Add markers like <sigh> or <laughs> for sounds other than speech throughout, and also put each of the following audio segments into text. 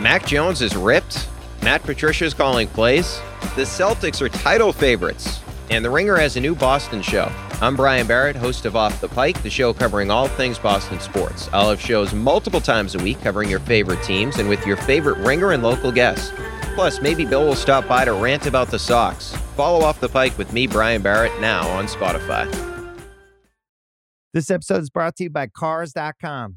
Mac Jones is ripped. Matt Patricia is calling plays. The Celtics are title favorites. And The Ringer has a new Boston show. I'm Brian Barrett, host of Off the Pike, the show covering all things Boston sports. I'll have shows multiple times a week covering your favorite teams and with your favorite Ringer and local guests. Plus, maybe Bill will stop by to rant about the Sox. Follow Off the Pike with me, Brian Barrett, now on Spotify. This episode is brought to you by Cars.com.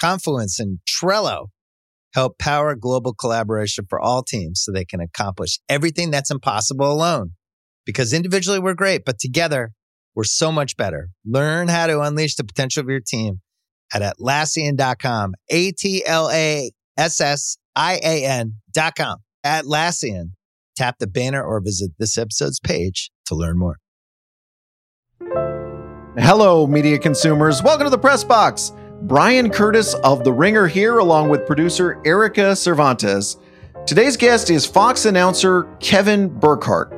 Confluence, and Trello help power global collaboration for all teams so they can accomplish everything that's impossible alone. Because individually we're great, but together we're so much better. Learn how to unleash the potential of your team at Atlassian.com. A T L A S S I A N.com. Atlassian. Tap the banner or visit this episode's page to learn more. Hello, media consumers. Welcome to the Press Box. Bryan Curtis of The Ringer here, along with producer Erika Cervantes. Today's guest is Fox announcer Kevin Burkhardt.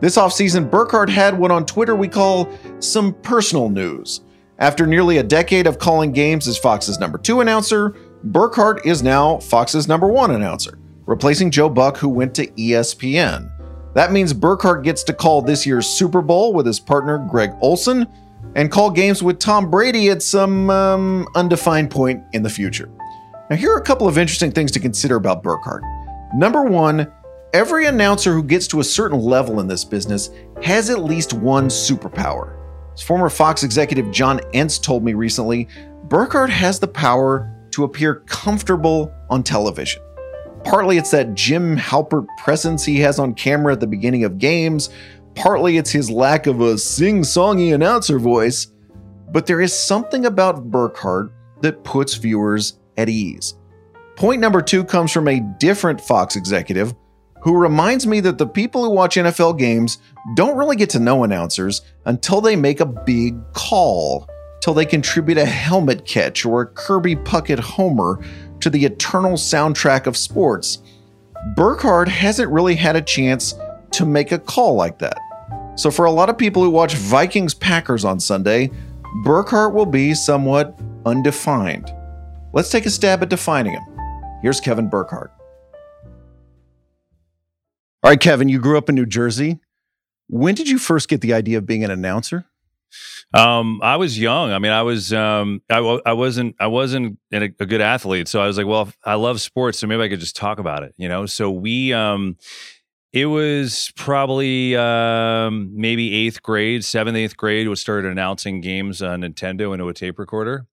This offseason, Burkhardt had what on Twitter we call some personal news. After nearly a decade of calling games as Fox's number two announcer, Burkhardt is now Fox's number one announcer, replacing Joe Buck, who went to ESPN. That means Burkhardt gets to call this year's Super Bowl with his partner Greg Olsen and call games with Tom Brady at some um, undefined point in the future. Now, here are a couple of interesting things to consider about Burkhardt. Number one, every announcer who gets to a certain level in this business has at least one superpower. As former Fox executive John Entz told me recently, Burkhardt has the power to appear comfortable on television. Partly it's that Jim Halpert presence he has on camera at the beginning of games, Partly it's his lack of a sing songy announcer voice, but there is something about Burkhardt that puts viewers at ease. Point number two comes from a different Fox executive who reminds me that the people who watch NFL games don't really get to know announcers until they make a big call, till they contribute a helmet catch or a Kirby Puckett homer to the eternal soundtrack of sports. Burkhardt hasn't really had a chance to make a call like that. So, for a lot of people who watch Vikings Packers on Sunday, Burkhardt will be somewhat undefined. Let's take a stab at defining him. Here's Kevin Burkhardt. All right, Kevin, you grew up in New Jersey. When did you first get the idea of being an announcer? Um, I was young. I mean, I was um, I, wasn't I wasn't a, a, good athlete, so I was like, well, I love sports, so maybe I could just talk about it, you know. So we um, it was probably um, maybe eighth grade, seventh, eighth grade. We started announcing games on Nintendo into a tape recorder.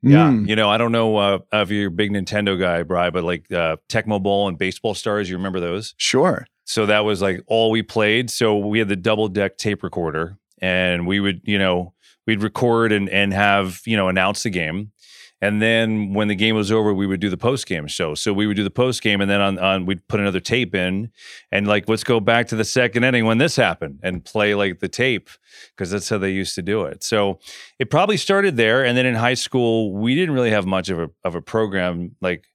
Yeah, mm. you know, I don't know uh, if you're a big Nintendo guy, Bryan, but like uh, Tecmo Bowl and Baseball Stars, you remember those? Sure. So that was like all we played. So we had the double deck tape recorder, and we would, you know, we'd record and and have you know announce the game. And then when the game was over, we would do the post game show. So we would do the post game, and then on, on we'd put another tape in, and like let's go back to the second inning when this happened, and play like the tape because that's how they used to do it. So it probably started there, and then in high school we didn't really have much of a of a program like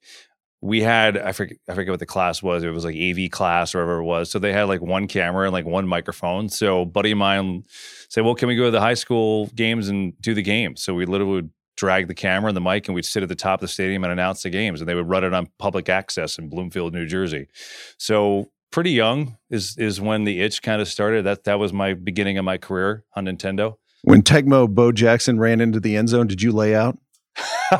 we had I forget I forget what the class was. It was like AV class or whatever it was. So they had like one camera and like one microphone. So buddy of mine said, "Well, can we go to the high school games and do the game?" So we literally would drag the camera and the mic and we'd sit at the top of the stadium and announce the games and they would run it on public access in Bloomfield, New Jersey. So pretty young is is when the itch kind of started. That that was my beginning of my career on Nintendo. When Tecmo Bo Jackson ran into the end zone, did you lay out? <laughs>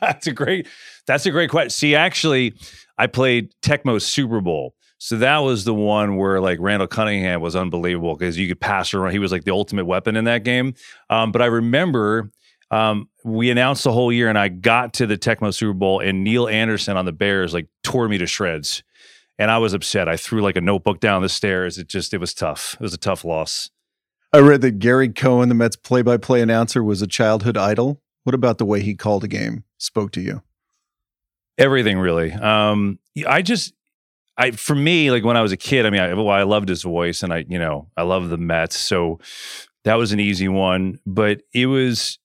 that's a great that's a great question. See, actually, I played Tecmo Super Bowl. So that was the one where like Randall Cunningham was unbelievable because you could pass around. He was like the ultimate weapon in that game. Um, but I remember um, we announced the whole year, and I got to the Tecmo Super Bowl, and Neal Anderson on the Bears like tore me to shreds, and I was upset. I threw like a notebook down the stairs. It just it was tough. It was a tough loss. I read that Gary Cohen, the Mets play-by-play announcer, was a childhood idol. What about the way he called a game spoke to you? Everything really. Um, I just I for me, like when I was a kid, I mean, I, well, I loved his voice, and I, you know, I love the Mets, so that was an easy one. But it was,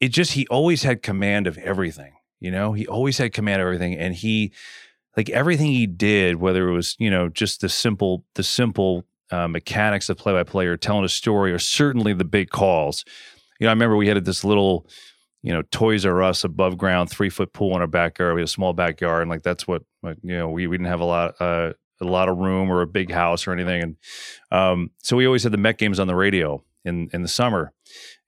it just he always had command of everything. You know, he always had command of everything, and he, like everything he did, whether it was you know just the simple, the simple uh, mechanics of play by play, or telling a story, or certainly the big calls. You know, I remember we had this little you know, Toys R Us above ground three foot pool in our backyard. We had a small backyard, and like that's what like, you know we we didn't have a lot uh, a lot of room or a big house or anything, and um, so we always had the Met games on the radio in in the summer,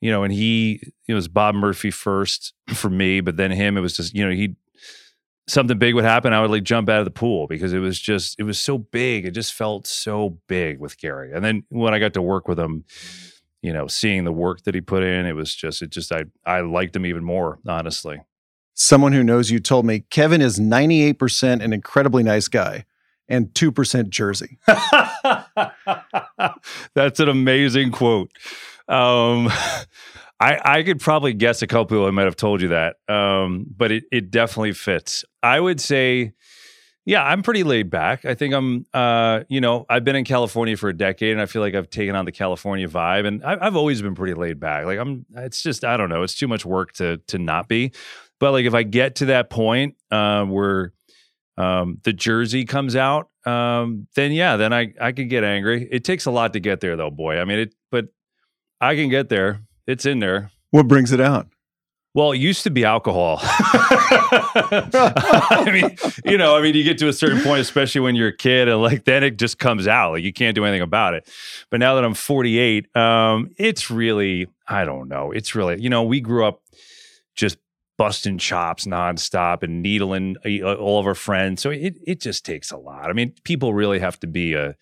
you know. And he it was Bob Murphy first for me, but then him. It was just you know he something big would happen, I would like jump out of the pool because it was just it was so big. It just felt so big with Gary. And then when I got to work with him you know, seeing the work that he put in, it was just, it just, I, I liked him even more, honestly. Someone who knows you told me Kevin is 98% an incredibly nice guy and 2% Jersey. <laughs> That's an amazing quote. Um, <laughs> I, I could probably guess a couple people I might have told you that, um, but it, it definitely fits. I would say yeah, I'm pretty laid back. I think I'm, uh, you know, I've been in California for a decade, and I feel like I've taken on the California vibe, and I, have always been pretty laid back. Like I'm, it's just I don't know, it's too much work to to not be. But like if I get to that point uh, where um, the jersey comes out, um, then yeah, then I I could get angry. It takes a lot to get there, though, boy. I mean, it, but I can get there. It's in there. What brings it out? Well, it used to be alcohol. <laughs> I mean, you know, I mean, you get to a certain point, especially when you're a kid, and like then it just comes out. Like you can't do anything about it. But now that I'm 48, um, it's really, I don't know. It's really, you know, we grew up just busting chops nonstop and needling uh, all of our friends. So it it just takes a lot. I mean, people really have to be a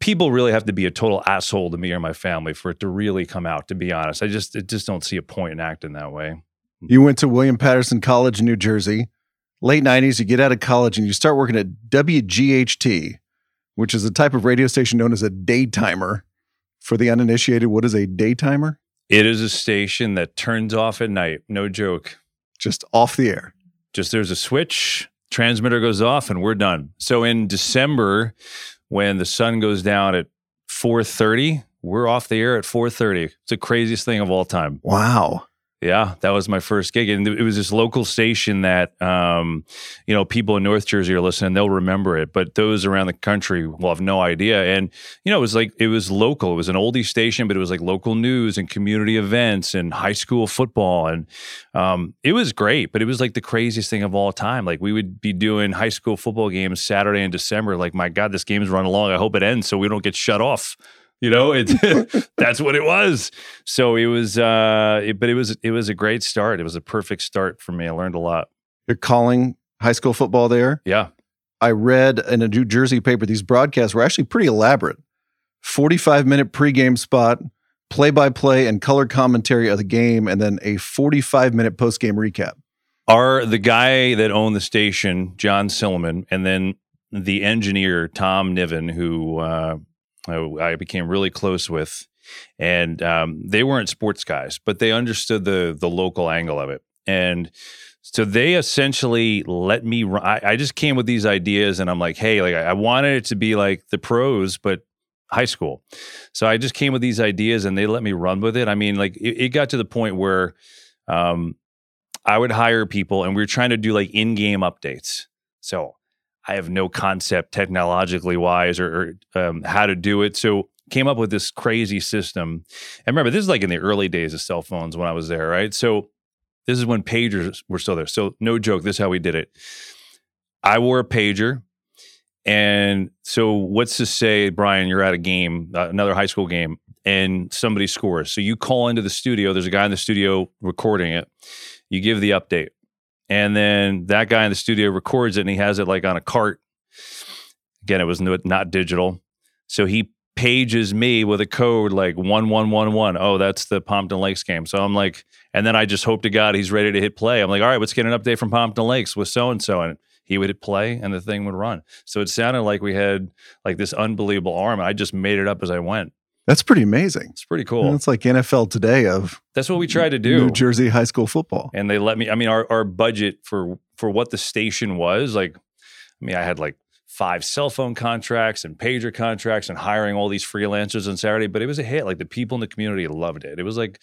people really have to be a total asshole to me or my family for it to really come out to be honest. I just I just don't see a point in acting that way. You went to william paterson college in new jersey. Late 90s you get out of college and you start working at wght which is a type of radio station known as a daytimer for the uninitiated what is a daytimer it is a station that turns off at night. No joke. Just off the air. Just there's a switch transmitter goes off and we're done. So in december when the sun goes down at 4:30, we're off the air at 4:30. It's the craziest thing of all time. Wow. Yeah, that was my first gig, and it was this local station that, um, you know, people in North Jersey are listening; they'll remember it. But those around the country will have no idea. And you know, it was like it was local. It was an oldie station, but it was like local news and community events and high school football, and um, it was great. But it was like the craziest thing of all time. Like we would be doing high school football games Saturday in December. Like, my God, this game's running long. I hope it ends so we don't get shut off you know it <laughs> <laughs> that's what it was. So it was uh it, but it was it was a great start. It was a perfect start for me. I learned a lot. You're calling high school football there? Yeah. I read in a new jersey paper these broadcasts were actually pretty elaborate. 45 minute pregame spot play by play and color commentary of the game and then a 45 minute postgame recap. Are the guy that owned the station john silliman and then the engineer tom niven who uh, I became really close with, and um, they weren't sports guys, but they understood the the local angle of it, and so they essentially let me. I, I just came with these ideas, and I'm like, hey, like I wanted it to be like the pros, but high school. So I just came with these ideas, and they let me run with it. I mean, like it, it got to the point where. Um, I would hire people and we were trying to do like in-game updates. So I have no concept technologically wise or, or um, how to do it. So came up with this crazy system. And remember, this is like in the early days of cell phones when I was there, right? So this is when pagers were still there. So no joke, this is how we did it. I wore a pager. And so what's to say, Bryan, you're at a game, uh, another high school game, and somebody scores. So you call into the studio, there's a guy in the studio recording it. You give the update. And then that guy in the studio records it and he has it like on a cart. Again, it was not digital. So he pages me with a code like 1111. Oh, that's the Pompton Lakes game. So I'm like, and then I just hope to God he's ready to hit play. I'm like, all right, let's get an update from Pompton Lakes with so and so. And he would hit play and the thing would run. So it sounded like we had like this unbelievable arm. I just made it up as I went. That's pretty amazing. It's pretty cool. It's like NFL today of That's what we tried to do. New Jersey high school football. And they let me I mean our our budget for for what the station was, like I mean I had like five cell phone contracts and pager contracts and hiring all these freelancers on Saturday, but it was a hit. Like the people in the community loved it. It was like,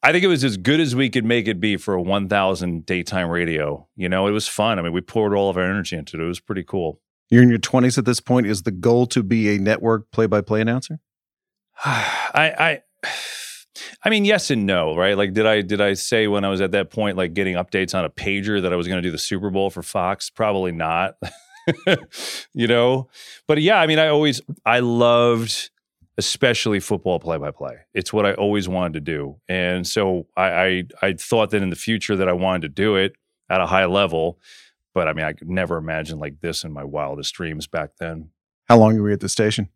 I think it was as good as we could make it be for a 1,000 daytime radio. You know, it was fun. I mean, we poured all of our energy into it. It was pretty cool. You're in your 20s at this point. Is the goal to be a network play by play announcer? <sighs> I, I, <sighs> I mean, yes and no, right? Like, did I did I say when I was at that point, like getting updates on a pager, that I was going to do the Super Bowl for Fox? Probably not. <laughs> you know, but yeah, I mean, I always I loved especially football play by play. It's what I always wanted to do, and so I, I I thought that in the future that I wanted to do it at a high level. But I mean, I could never imagine like this in my wildest dreams back then. How long were you at the station?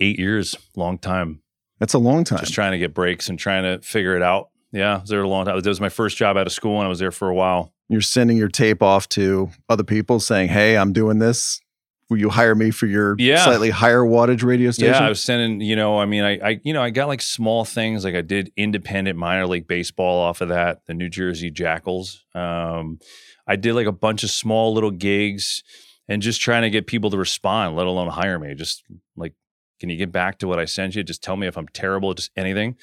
Eight years, long time. That's a long time. Just trying to get breaks and trying to figure it out. Yeah, I was there a long time. That was my first job out of school, and I was there for a while. You're sending your tape off to other people saying, "Hey, I'm doing this. Will you hire me for your Yeah. slightly higher wattage radio station?" Yeah, I was sending, you know, I mean, I, I, you know, I got like small things. Like I did independent minor league baseball off of that, the New Jersey Jackals. Um, I did like a bunch of small little gigs and just trying to get people to respond, let alone hire me. Just like, can you get back to what I sent you? Just tell me if I'm terrible, just anything.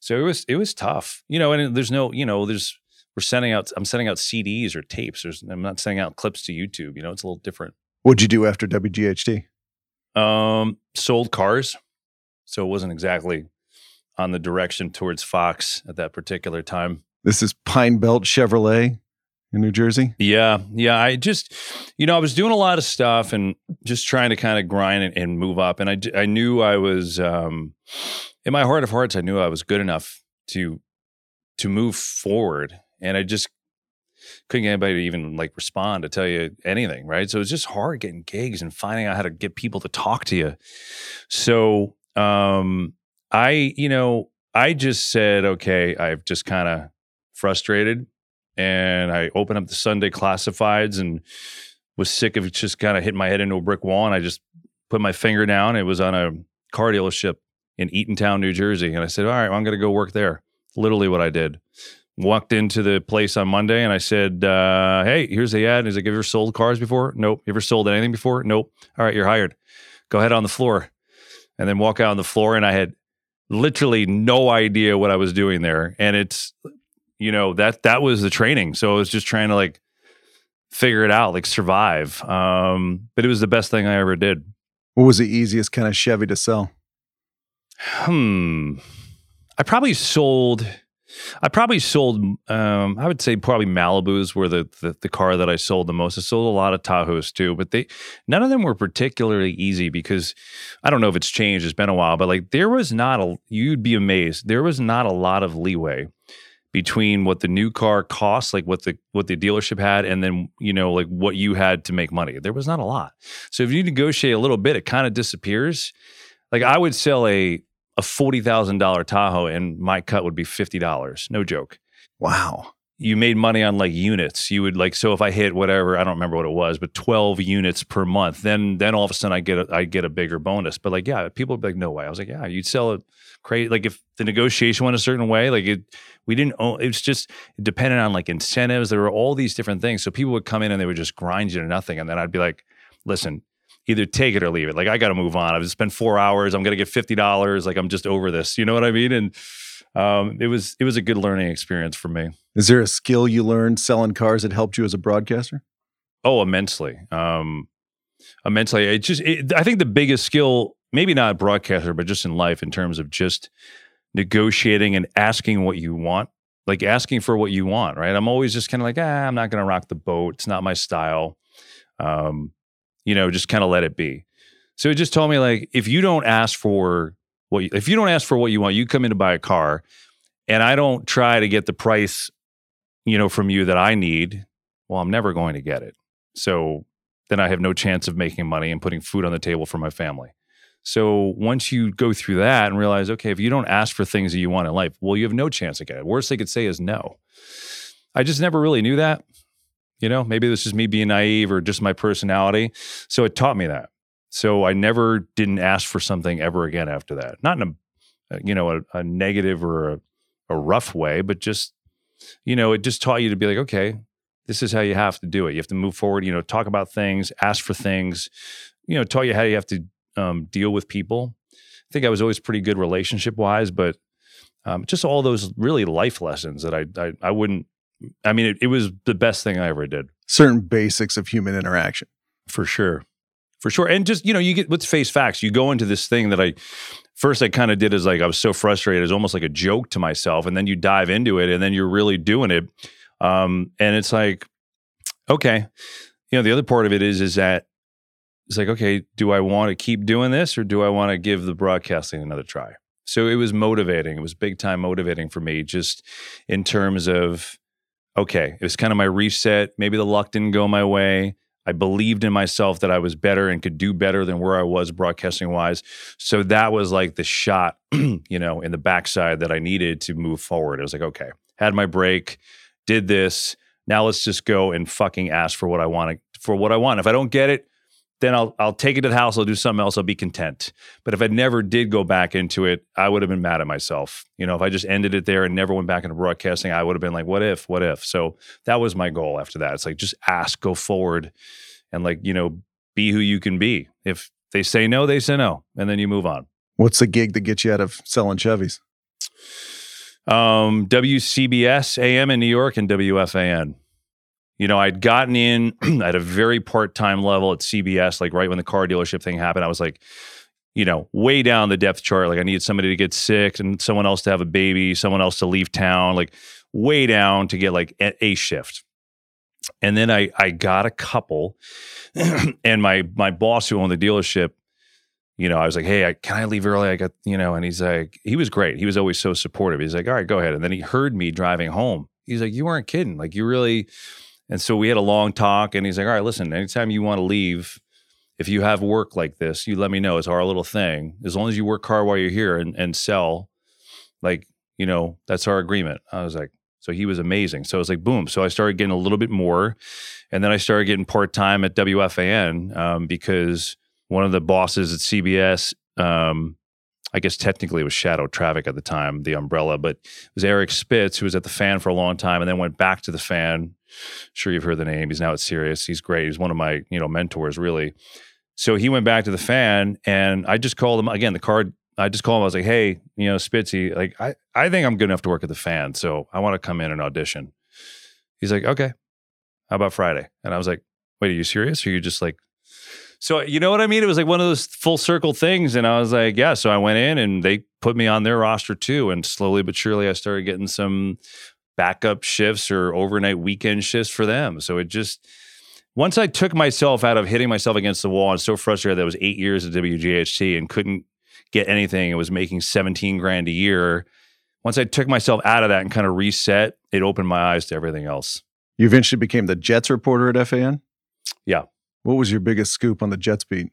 So it was, it was tough, you know, and there's no, you know, there's, we're sending out, I'm sending out CDs or tapes. There's, I'm not sending out clips to YouTube, you know, it's a little different. What'd you do after WGHT? Um, sold cars, so it wasn't exactly on the direction towards Fox at that particular time. This is Pine Belt Chevrolet in New Jersey. Yeah, yeah. I just, you know, I was doing a lot of stuff and just trying to kind of grind and, and move up. And I, I knew I was, um, in my heart of hearts, I knew I was good enough to, to move forward. And I just couldn't get anybody to even like respond to tell you anything, right? So it was just hard getting gigs and finding out how to get people to talk to you. So, um, I, you know, I just said, okay, I've just kind of frustrated and I opened up the Sunday classifieds and was sick of just kind of hitting my head into a brick wall. And I just put my finger down. It was on a car dealership in Eatontown, New Jersey. And I said, all right, well, I'm going to go work there. Literally what I did. Walked into the place on Monday and I said, uh, hey, here's the ad. And He's like, have you ever sold cars before? Nope. You ever sold anything before? Nope. All right, you're hired. Go ahead on the floor. And then walk out on the floor. And I had literally no idea what I was doing there. And it's, you know, that that was the training. So I was just trying to like figure it out, like survive. Um, but it was the best thing I ever did. What was the easiest kind of Chevy to sell? Hmm. I probably sold. I probably sold. Um, I would say probably Malibus were the, the the car that I sold the most. I sold a lot of Tahoes too, but they none of them were particularly easy because I don't know if it's changed. It's been a while, but like there was not a. You'd be amazed. There was not a lot of leeway between what the new car cost, like what the what the dealership had, and then you know like what you had to make money. There was not a lot. So if you negotiate a little bit, it kind of disappears. Like I would sell a a forty thousand dollar Tahoe, and my cut would be fifty dollars. No joke. Wow. You made money on like units. You would like so if I hit whatever I don't remember what it was, but twelve units per month, then then all of a sudden I get a, I get a bigger bonus. But like yeah, people would be like no way. I was like yeah, you'd sell it crazy. Like if the negotiation went a certain way, like it we didn't own. It was just dependent on like incentives. There were all these different things. So people would come in and they would just grind you to nothing, and then I'd be like, listen, either take it or leave it. Like I got to move on. I've spent four hours. I'm gonna get fifty dollars. Like I'm just over this. You know what I mean? And um, it was it was a good learning experience for me. Is there a skill you learned selling cars that helped you as a broadcaster? Oh, immensely, um, immensely. It just it, I think the biggest skill, maybe not a broadcaster, but just in life, in terms of just negotiating and asking what you want. Like asking for what you want, right? I'm always just kind of like, ah, I'm not going to rock the boat. It's not my style. Um, you know, just kind of let it be. So it just told me like, if you don't ask for what, you, if you don't ask for what you want, you come in to buy a car, and I don't try to get the price, you know, from you that I need. Well, I'm never going to get it. So then I have no chance of making money and putting food on the table for my family. So once you go through that and realize, okay, if you don't ask for things that you want in life, well, you have no chance of getting it. Worst they could say is no. I just never really knew that. You know, maybe this is me being naive or just my personality. So it taught me that. So I never didn't ask for something ever again after that. Not in a, you know, a, a negative or a, a rough way, but just, you know, it just taught you to be like, okay, this is how you have to do it. You have to move forward. You know, talk about things, ask for things. You know, taught you how you have to um, deal with people. I think I was always pretty good relationship wise, but um, just all those really life lessons that I I, I wouldn't. I mean, it, it was the best thing I ever did Certain basics of human interaction. for sure, for sure. And just you know, you get let's face facts. You go into this thing that I first I kind of did as like I was so frustrated, it's almost like a joke to myself, and then you dive into it, and then you're really doing it, um, and it's like, okay, you know, the other part of it is is that it's like, okay, do I want to keep doing this, or do I want to give the broadcasting another try? So it was motivating. It was big time motivating for me, just in terms of, okay, it was kind of my reset. Maybe the luck didn't go my way. I believed in myself that I was better and could do better than where I was broadcasting wise. So that was like the shot, <clears throat> you know, in the backside that I needed to move forward. I was like, okay, had my break, did this. Now let's just go and fucking ask for what I want for what I want. If I don't get it, then I'll I'll take it to the house. I'll do something else. I'll be content. But if I never did go back into it, I would have been mad at myself. You know, if I just ended it there and never went back into broadcasting, I would have been like, what if? What if? So that was my goal after that. It's like just ask, go forward, and like you know, be who you can be. If they say no, they say no, and then you move on. What's the gig that gets you out of selling Chevys? um, WCBS AM in New York and WFAN. You know, I'd gotten in <clears throat> at a very part time level at CBS, like right when the car dealership thing happened. I was like, you know, way down the depth chart. Like I needed somebody to get sick and someone else to have a baby, someone else to leave town, like way down to get like a, shift. And then I I got a couple, <clears throat> and my my boss who owned the dealership you know, I was like, hey, I, can I leave early? I got, you know, and he's like, he was great. He was always so supportive. He's like, all right, go ahead. And then he heard me driving home. He's like, you weren't kidding. Like, you really, and so we had a long talk. And he's like, all right, listen, anytime you want to leave, if you have work like this, you let me know. It's our little thing. As long as you work hard while you're here and, and sell, like, you know, that's our agreement. I was like, so he was amazing. So I was like, boom. So I started getting a little bit more. And then I started getting part time at WFAN um, because, one of the bosses at CBS, um, I guess technically it was Shadow Traffic at the time, the umbrella, but it was Eric Spitz, who was at the fan for a long time and then went back to the fan. Sure, you've heard the name. He's now at Sirius. He's great. He's one of my, you know, mentors, really. So he went back to the fan and I just called him again, the card. I just called him. I was like, hey, you know, Spitzy, like, I, I think I'm good enough to work at the fan. So I want to come in and audition. He's like, okay, how about Friday? And I was like, wait, are you serious? Or are you just like, so you know what I mean? It was like one of those full circle things, and I was like, yeah. So I went in, and they put me on their roster too, and slowly but surely, I started getting some backup shifts or overnight weekend shifts for them. So it just once I took myself out of hitting myself against the wall, and so frustrated that I was eight years at WGHT and couldn't get anything. It was making seventeen grand a year. Once I took myself out of that and kind of reset, it opened my eyes to everything else. You eventually became the Jets reporter at FAN? Yeah. What was your biggest scoop on the Jets beat?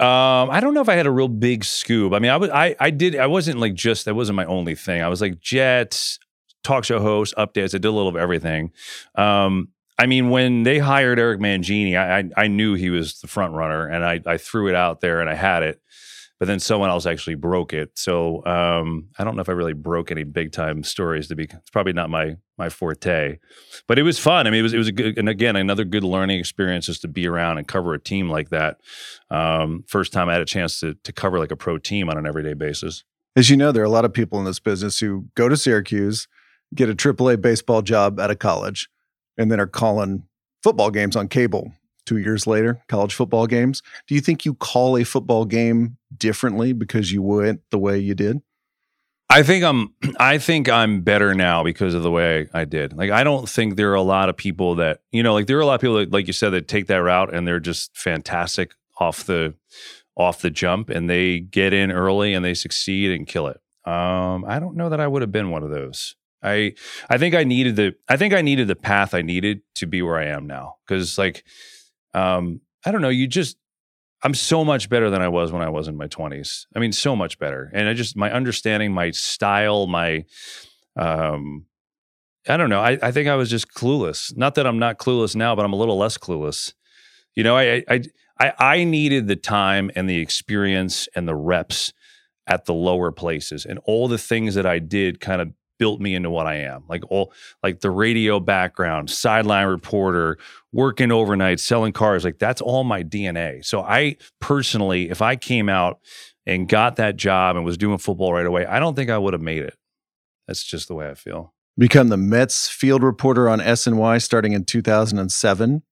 Um, I don't know if I had a real big scoop. I mean, I was, I, I did, I wasn't like just that wasn't my only thing. I was like Jets, talk show host, updates. I did a little of everything. Um, I mean, when they hired Eric Mangini, I, I, I knew he was the front runner, and I, I threw it out there and I had it. But then someone else actually broke it. So um, I don't know if I really broke any big time stories. To be, it's probably not my my forte. But it was fun. I mean, it was it was a good, and again, another good learning experience just to be around and cover a team like that. Um, first time I had a chance to to cover like a pro team on an everyday basis. As you know, there are a lot of people in this business who go to Syracuse, get a AAA baseball job out of college, and then are calling football games on cable two years later, college football games. Do you think you call a football game differently because you went the way you did? I think I'm <clears throat> I think I'm better now because of the way I did. Like I don't think there are a lot of people that, you know, like there are a lot of people that like you said that take that route and they're just fantastic off the off the jump and they get in early and they succeed and kill it. Um I don't know that I would have been one of those. I I think I needed the I think I needed the path I needed to be where I am now cuz like um I don't know, you just I'm so much better than I was when I was in my 20s. I mean, so much better. And I just my understanding, my style, my um I don't know. I, I think I was just clueless. Not that I'm not clueless now, but I'm a little less clueless. You know, I I I, I needed the time and the experience and the reps at the lower places, and all the things that I did kind of built me into what I am. Like all like the radio background, sideline reporter, working overnight, selling cars, like that's all my DNA. So I personally, if I came out and got that job and was doing football right away, I don't think I would have made it. That's just the way I feel. Become the Mets field reporter on SNY starting in 2007.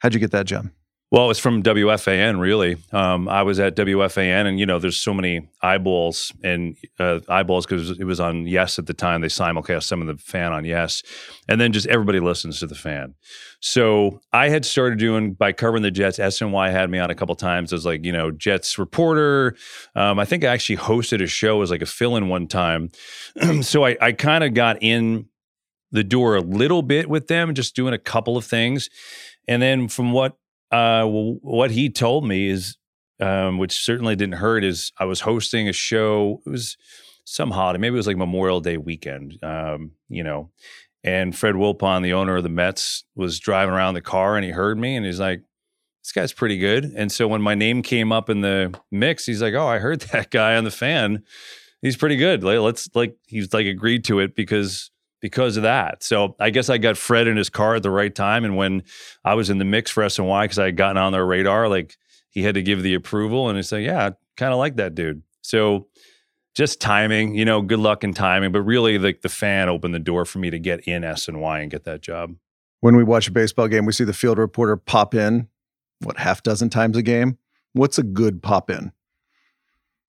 How'd you get that job? Well, it's from WFAN, really. Um, I was at WFAN, and you know, there's so many eyeballs and uh, eyeballs because it was on Yes at the time. They simulcast some of the fan on Yes, and then just everybody listens to the fan. So I had started doing by covering the Jets. SNY had me on a couple times as like you know Jets reporter. Um, I think I actually hosted a show as like a fill-in one time. <clears throat> so I, I kind of got in the door a little bit with them, just doing a couple of things. And then from what uh, well, what he told me is, um, which certainly didn't hurt, is I was hosting a show. It was some holiday, maybe it was like Memorial Day weekend, um, you know. And Fred Wilpon, the owner of the Mets, was driving around the car and he heard me and he's like, this guy's pretty good. And so when my name came up in the mix, he's like, oh, I heard <laughs> that guy on the fan. He's pretty good. Like, let's like, he's like agreed to it because because of that. So I guess I got Fred in his car at the right time. And when I was in the mix for SNY, because I had gotten on their radar, like he had to give the approval. And he said, Yeah, kind of like that dude. So just timing, you know, good luck and timing. But really, like the, the fan opened the door for me to get in SNY and get that job. When we watch a baseball game, we see the field reporter pop in, what, half dozen times a game? What's a good pop in?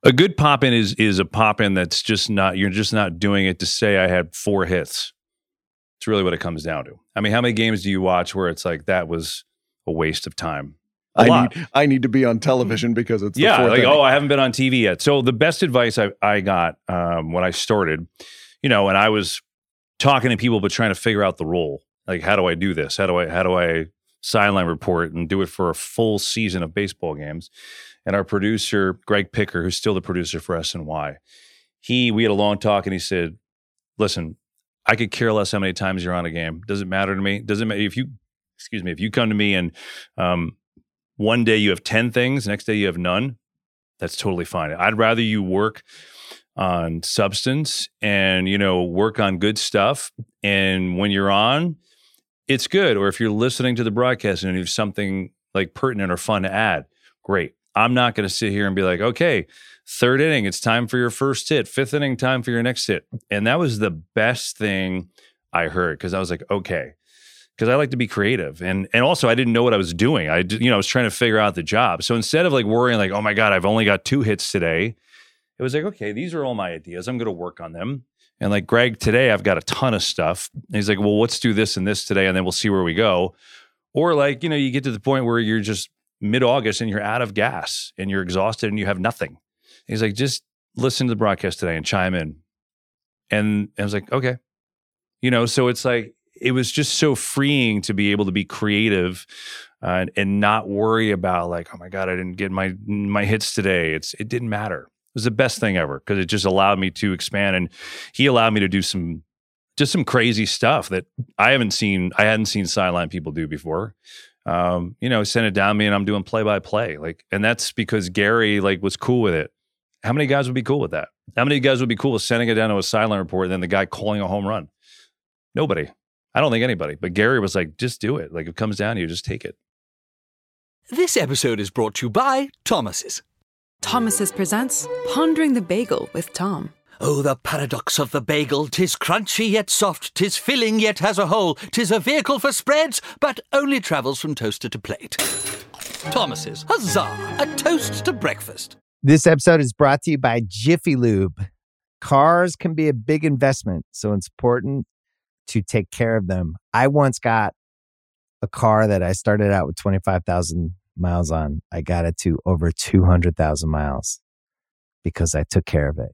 A good pop in is is a pop in that's just not you're just not doing it to say I had four hits. It's really what it comes down to. I mean, how many games do you watch where it's like that was a waste of time? A I lot. need I need to be on television because it's the yeah, like inning. oh, I haven't been on TV yet. So the best advice I I got um, when I started, you know, and I was talking to people but trying to figure out the role. Like, how do I do this? How do I how do I sideline report and do it for a full season of baseball games? And our producer Gregg Picker, who's still the producer for SNY, he we had a long talk and he said, "Listen, I could care less how many times you're on a game. Doesn't matter to me. Doesn't matter if you, excuse me, if you come to me and um, one day you have ten things, next day you have none. That's totally fine. I'd rather you work." on substance and you know work on good stuff and when you're on it's good or if you're listening to the broadcast and you have something like pertinent or fun to add great I'm not going to sit here and be like, okay, third inning, it's time for your first hit. Fifth inning, time for your next hit. And that was the best thing I heard because I was like, okay, because I like to be creative and and also I didn't know what I was doing. I you know I was trying to figure out the job. So instead of like worrying like, oh my god, I've only got two hits today, it was like, okay, these are all my ideas. I'm going to work on them. And like Greg, today I've got a ton of stuff. And he's like, well, let's do this and this today, and then we'll see where we go. Or like, you know, you get to the point where you're just mid August and you're out of gas and you're exhausted and you have nothing. He's like, just listen to the broadcast today and chime in. And I was like, okay. You know, so it's like, it was just so freeing to be able to be creative uh, and not worry about like, oh my God, I didn't get my my hits today. It's it didn't matter. It was the best thing ever because it just allowed me to expand and he allowed me to do some just some crazy stuff that I haven't seen I hadn't seen sideline people do before um, you know, send it down me and I'm doing play by play. Like, and that's because Gary like was cool with it. How many guys would be cool with that? How many guys would be cool with sending it down to a silent report and then the guy calling a home run? Nobody. I don't think anybody. But Gary was like, just do it. Like, if it comes down to you, just take it. This episode is brought to you by Thomas's. Thomas's presents Pondering the Bagel with Tom. Oh, the paradox of the bagel! Tis crunchy yet soft, tis filling yet has a hole, tis a vehicle for spreads, but only travels from toaster to plate. Thomas's, huzzah! A toast to breakfast. This episode is brought to you by Jiffy Lube. Cars can be a big investment, so it's important to take care of them. I once got a car that I started out with 25,000 miles on. I got it to over 200,000 miles because I took care of it.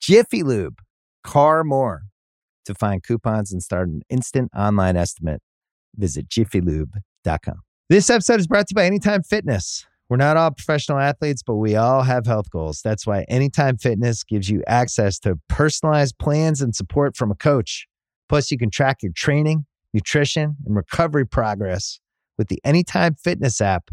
Jiffy Lube, car more. To find coupons and start an instant online estimate, visit jiffylube.com. This episode is brought to you by Anytime Fitness. We're not all professional athletes, but we all have health goals. That's why Anytime Fitness gives you access to personalized plans and support from a coach. Plus, you can track your training, nutrition, and recovery progress with the Anytime Fitness app,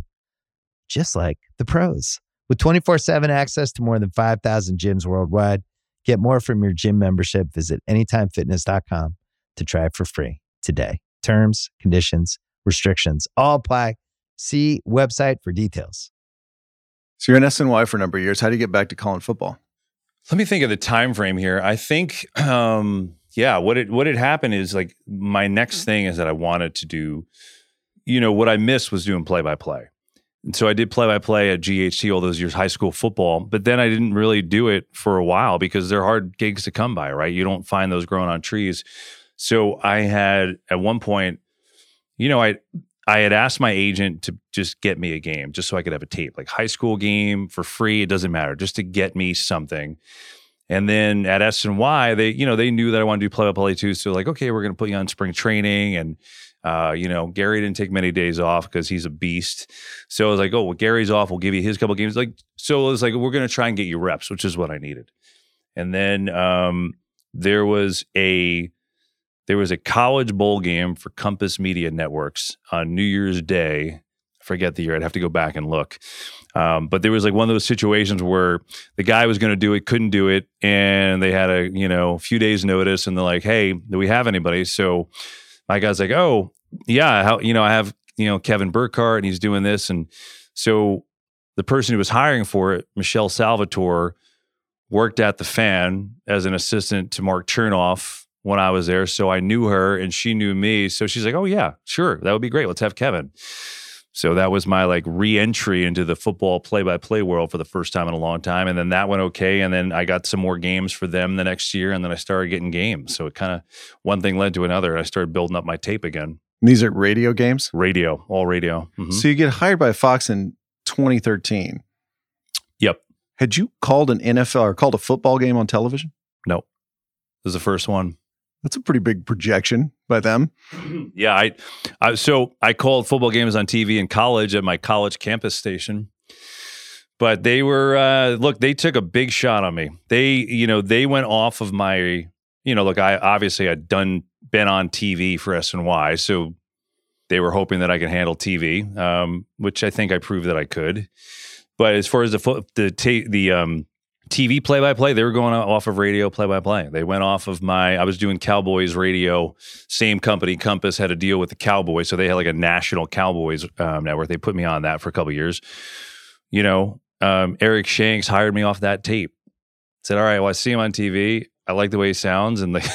just like the pros. With 24 7 access to more than 5,000 gyms worldwide, get more from your gym membership. Visit anytimefitness.com to try it for free today. Terms, conditions, restrictions all apply. See website for details. So you're in SNY for a number of years. How do you get back to calling football? Let me think of the time frame here. I think, um, yeah, what it what had happened is like my next thing is that I wanted to do, you know, what I missed was doing play by play. And so I did play by play at GHT all those years, high school football, but then I didn't really do it for a while because they're hard gigs to come by, right? You don't find those growing on trees. So I had at one point, you know, I I had asked my agent to just get me a game just so I could have a tape, like high school game for free. It doesn't matter, just to get me something. And then at S and Y, they, you know, they knew that I wanted to do play by play too. So like, okay, we're to put you on spring training and uh, you know, Gary didn't take many days off because he's a beast. So I was like, oh, well, Gary's off. We'll give you his couple games. Like, so it was like, we're going to try and get you reps, which is what I needed. And then um, there was a there was a college bowl game for Compass Media Networks on New Year's Day. I forget the year. I'd have to go back and look. Um, but there was like one of those situations where the guy was going to do it, couldn't do it, and they had a you know few days notice, and they're like, "Hey, do we have anybody?" So my guy's like, "Oh, yeah, how, you know, I have, you know, Kevin Burkhardt and he's doing this. And so the person who was hiring for it, Michelle Salvatore, worked at the fan as an assistant to Mark Chernoff when I was there. So I knew her and she knew me. So she's like, oh, yeah, sure. That would be great. Let's have Kevin. So that was my like re-entry into the football play-by-play world for the first time in a long time, and then that went okay. And then I got some more games for them the next year, and then I started getting games. So it kind of one thing led to another, and I started building up my tape again. These are radio games. Radio, all radio. Mm-hmm. So you get hired by Fox in 2013. Yep. Had you called an NFL or called a football game on television? No. This is the first one. That's a pretty big projection by them. <clears throat> yeah, I, I so I called football games on TV in college at my college campus station. But they were uh, look, they took a big shot on me. They, you know, they went off of my, you know, look, I obviously had done been on TV for SNY, so they were hoping that I could handle TV, um, which I think I proved that I could. But as far as the the the um, TV play by play, they were going off of radio play by play. They went off of my. I was doing Cowboys radio. Same company, Compass, had a deal with the Cowboys, so they had like a national Cowboys um, network. They put me on that for a couple years. You know, um, Eric Shanks hired me off that tape. Said, "All right, well, I see him on TV. I like the way he sounds, and like."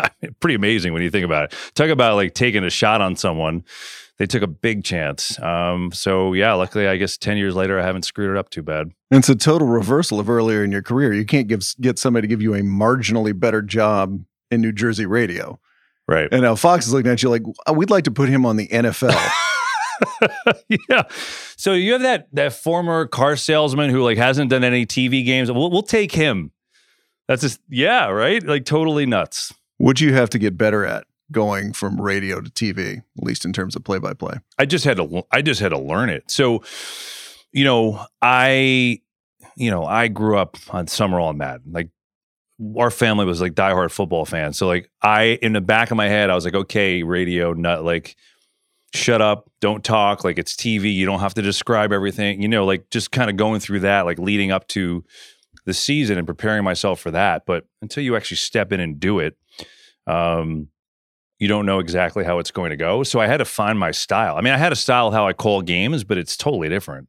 <laughs> pretty amazing when you think about it. Talk about like taking a shot on someone. They took a big chance. Um, so yeah, luckily, I guess ten years later, I haven't screwed it up too bad. And it's a total reversal of earlier in your career. You can't give get somebody to give you a marginally better job in New Jersey radio, right? And now Fox is looking at you like, oh, we'd like to put him on the NFL. <laughs> yeah. So you have that that former car salesman who like hasn't done any TV games. We'll, we'll take him. That's just yeah, right? Like totally nuts. Would you have to get better at going from radio to TV, at least in terms of play by play? I just had to I just had to learn it. So, you know, I you know, I grew up on Summerall and Madden. Like our family was like diehard football fans. So like I in the back of my head, I was like, okay, radio, nut like shut up, don't talk, like it's TV, you don't have to describe everything. You know, like just kind of going through that, like leading up to the season and preparing myself for that. But until you actually step in and do it, um, you don't know exactly how it's going to go. So I had to find my style. I mean, I had a style how I call games, but it's totally different.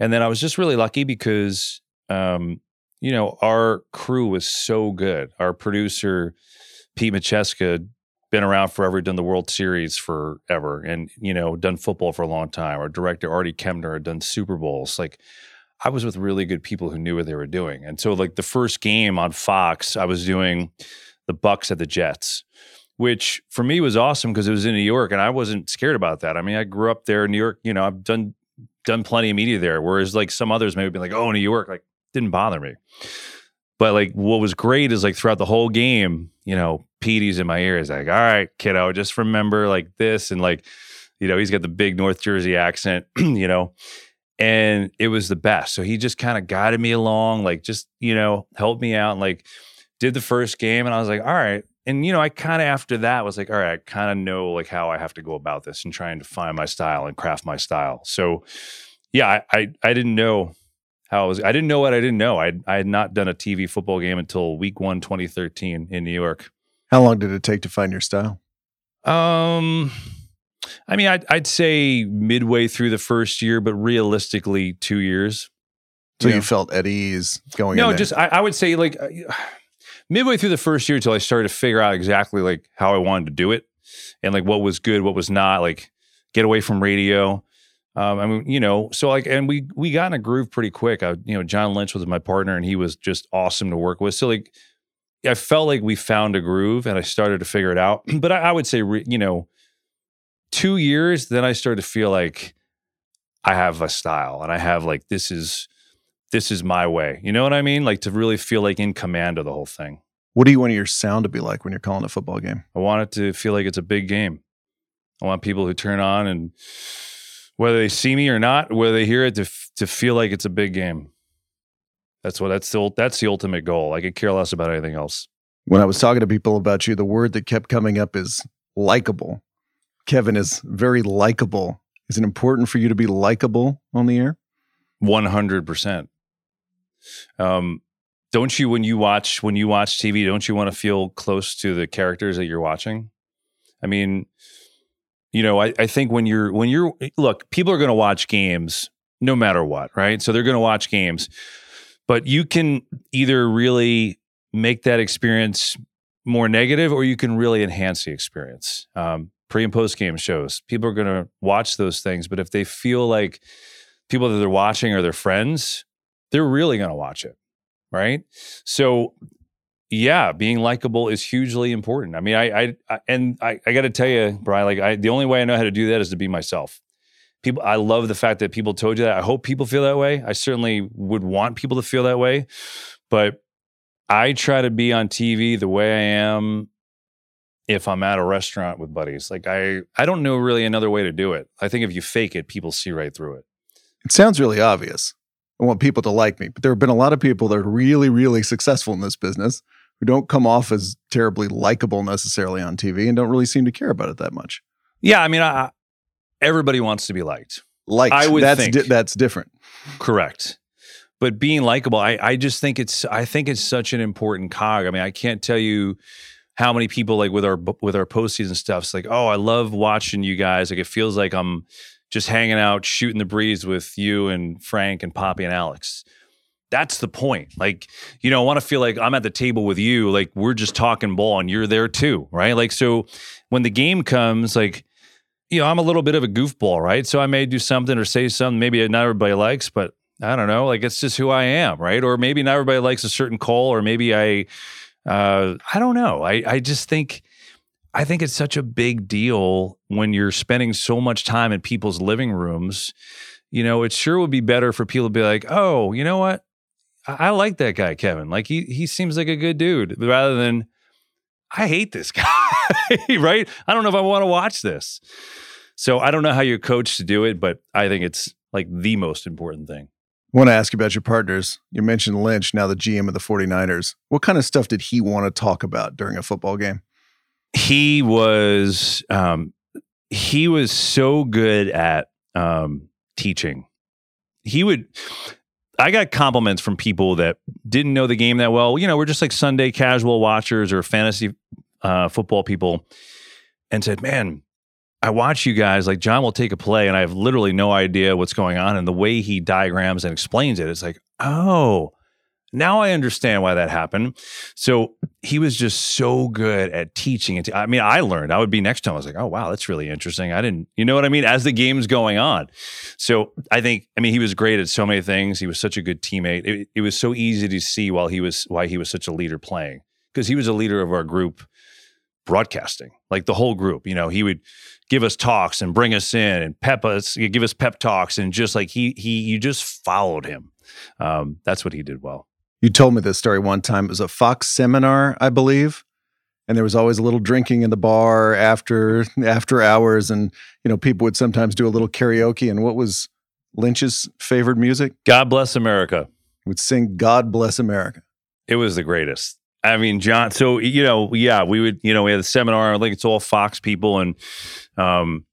And then I was just really lucky because, um, you know, our crew was so good. Our producer, Pete Macheska, been around forever, done the World Series forever, and you know, done football for a long time. Our director Artie Kempner had done Super Bowls. Like, I was with really good people who knew what they were doing. And so, like the first game on Fox, I was doing the Bucs at the Jets, which for me was awesome because it was in New York and I wasn't scared about that. I mean, I grew up there in New York, you know, I've done done plenty of media there, whereas like some others maybe be like, oh, New York, like didn't bother me. But like what was great is like throughout the whole game, you know, Petey's in my ear. He's like, all right, kiddo, just remember like this. And like, you know, he's got the big North Jersey accent, <clears throat> you know, and it was the best. So he just kind of guided me along, like just, you know, helped me out and like did the first game. And I was like, all right. And, you know, I kind of after that was like, all right, I kind of know like how I have to go about this and trying to find my style and craft my style. So, yeah, I, I, I didn't know how I was. I didn't know what I didn't know. I I had not done a TV football game until week one, 2013 in New York. How long did it take to find your style? Um, I mean, I'd, I'd say midway through the first year, but realistically, two years. So Yeah. you felt at ease going No, just I, I would say like uh, <sighs> midway through the first year until I started to figure out exactly like how I wanted to do it and like what was good, what was not. Like get away from radio. Um, I mean, you know, so like, and we we got in a groove pretty quick. I, you know, John Lynch was my partner, and he was just awesome to work with. So like, I felt like we found a groove, and I started to figure it out. <clears throat> But I, I would say, re, you know, two years, then I started to feel like I have a style, and I have like this is this is my way. You know what I mean? Like to really feel like in command of the whole thing. what do you want your sound to be like when you're calling a football game? I want it to feel like it's a big game. I want people who turn on and whether they see me or not, whether they hear it, to f- to feel like it's a big game. That's what that's the that's the ultimate goal. I could care less about anything else. When I was talking to people about you, the word that kept coming up is likable. Kevin is very likable. Is it important for you to be likable on the air? One hundred percent. Um, don't you when you watch when you watch TV? Don't you want to feel close to the characters that you're watching? I mean, you know, I, I think when you're when you're look, people are going to watch games no matter what, right? So they're going to watch games, but you can either really make that experience more negative, or you can really enhance the experience. Um, pre and post game shows, people are going to watch those things, but if they feel like people that they're watching are their friends, they're really going to watch it, right? So, yeah, being likable is hugely important. I mean, I, I, I and I, I got to tell you, Bryan, like, I, the only way I know how to do that is to be myself. People, I love the fact that people told you that. I hope people feel that way. I certainly would want people to feel that way, but I try to be on TV the way I am if I'm at a restaurant with buddies. Like I, I don't know really another way to do it. I think if you fake it, people see right through it. It sounds really obvious. I want people to like me, but there have been a lot of people that are really, really successful in this business who don't come off as terribly likable necessarily on TV and don't really seem to care about it that much. Yeah, I mean, I, everybody wants to be liked. Liked, I would that's think. di- that's different. Correct. But being likable, I, I just think it's I think it's such an important cog. I mean, I can't tell you how many people like with our with our postseason stuff. It's like, oh, I love watching you guys. Like it feels like I'm just hanging out, shooting the breeze with you and Frank and Papi and Alex. That's the point. Like, you know, I want to feel like I'm at the table with you. Like we're just talking ball and you're there too, right? Like so when the game comes, like you know, I'm a little bit of a goofball, right? So I may do something or say something maybe not everybody likes, but I don't know. Like it's just who I am, right? Or maybe not everybody likes a certain call, or maybe I, uh, I don't know. I I just think, I think it's such a big deal when you're spending so much time in people's living rooms. You know, it sure would be better for people to be like, oh, you know what? I, I like that guy, Kevin. Like he he seems like a good dude, rather than I hate this <laughs> guy, right? I don't know if I want to watch this. So I don't know how you're coached to do it, but I think it's like the most important thing. I want to ask you about your partners. You mentioned Lynch, now the GM of the 49ers. What kind of stuff did he want to talk about during a football game? He was um, he was so good at um, teaching. He would. I got compliments from people that didn't know the game that well. You know, we're just like Sunday casual watchers or fantasy uh, football people, and said, "Man, I watch you guys. Like John will take a play, and I have literally no idea what's going on. And the way he diagrams and explains it, it's like, oh, now I understand why that happened. So he was just so good at teaching it. I mean, I learned. I would be next to him. I was like, oh wow, that's really interesting. I didn't, you know what I mean? As the game's going on. So I think, I mean, he was great at so many things. He was such a good teammate. It, it was so easy to see while he was why he was such a leader playing because he was a leader of our group broadcasting, like the whole group. You know, he would give us talks and bring us in and pep us, give us pep talks, and just like he he you just followed him. Um, that's what he did well. You told me this story one time. It was a Fox seminar, I believe. and there was always a little drinking in the bar after after hours, and you know people would sometimes do a little karaoke. And what was Lynch's favorite music? God bless America. He would sing "God Bless America." It was the greatest. I mean, John. So you know, yeah, we would, you know, we had a seminar. Like it's all Fox people, and um,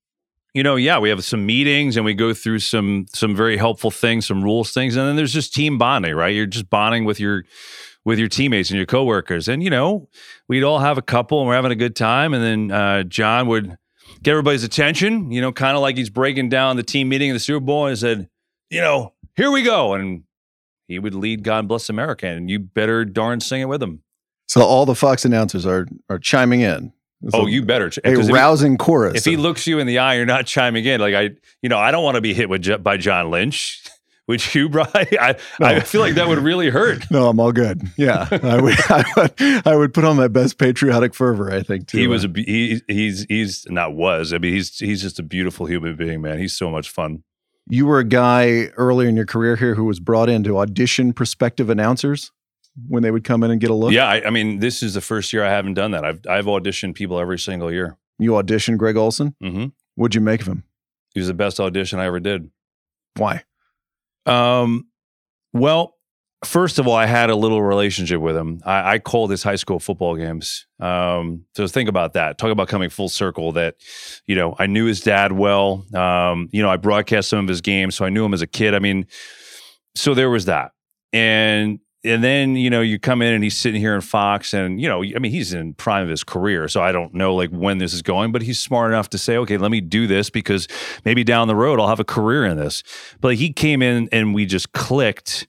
you know, yeah, we have some meetings and we go through some some very helpful things, some rules things, and then there's just team bonding, right? You're just bonding with your with your teammates and your coworkers, and you know, we'd all have a couple and we're having a good time, and then uh, John would get everybody's attention, you know, kind of like he's breaking down the team meeting in the Super Bowl, and said, you know, here we go, and he would lead "God Bless America," and you better darn sing it with him. So all the Fox announcers are are chiming in. It's Oh, a- you better. a 'cause if he- rousing chorus. if he looks you in the eye, you're not chiming in. Like I, you know, I don't want to be hit with by John Lynch. <laughs> Would you, Bryan? <laughs> I, I feel like that would really hurt. <laughs> no, I'm all good. Yeah, I would, I would, I would put on my best patriotic fervor. I think too. He was a, he, he's he's not was. I mean, he's he's just a beautiful human being, man. He's so much fun. You were a guy earlier in your career here who was brought in to audition prospective announcers when they would come in and get a look. Yeah, I, I mean, this is the first year I haven't done that. I've I've auditioned people every single year. You auditioned Greg Olsen. hmm What'd you make of him? He was the best audition I ever did. Why? Um, well, first of all, I had a little relationship with him. I, I called his high school football games. Um, so think about that. Talk about coming full circle. That you know, I knew his dad well. Um, you know, I broadcast some of his games, so I knew him as a kid. I mean, so there was that, and and then you know you come in and he's sitting here in Fox, and you know, I mean, he's in prime of his career, so I don't know like when this is going, but he's smart enough to say, okay, let me do this because maybe down the road I'll have a career in this. But he came in and we just clicked.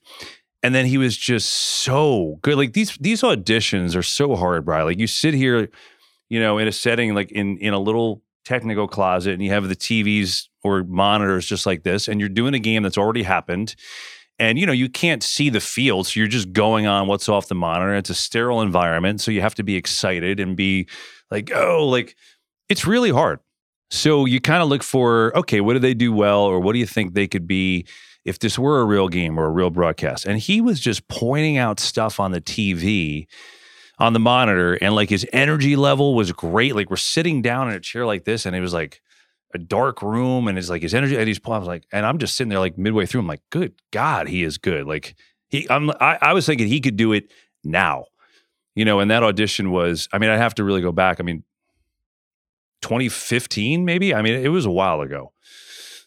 And then he was just so good. Like these these auditions are so hard, Bryan. Like you sit here, you know, in a setting like in in a little technical closet and you have the TVs or monitors just like this, and you're doing a game that's already happened. And you know, you can't see the field, so you're just going on what's off the monitor. It's a sterile environment, so you have to be excited and be like, oh, like it's really hard. So you kind of look for, okay, what do they do well, or what do you think they could be if this were a real game or a real broadcast? And he was just pointing out stuff on the TV, on the monitor, and like his energy level was great. Like we're sitting down in a chair like this, and it was like a dark room, and it's like his energy. And he's, I was like, and I'm just sitting there like midway through. I'm like, good God, he is good. Like he, I'm, I, I was thinking he could do it now, you know. And that audition was, I mean, I have to really go back. I mean, 2015 maybe. I mean, it was a while ago.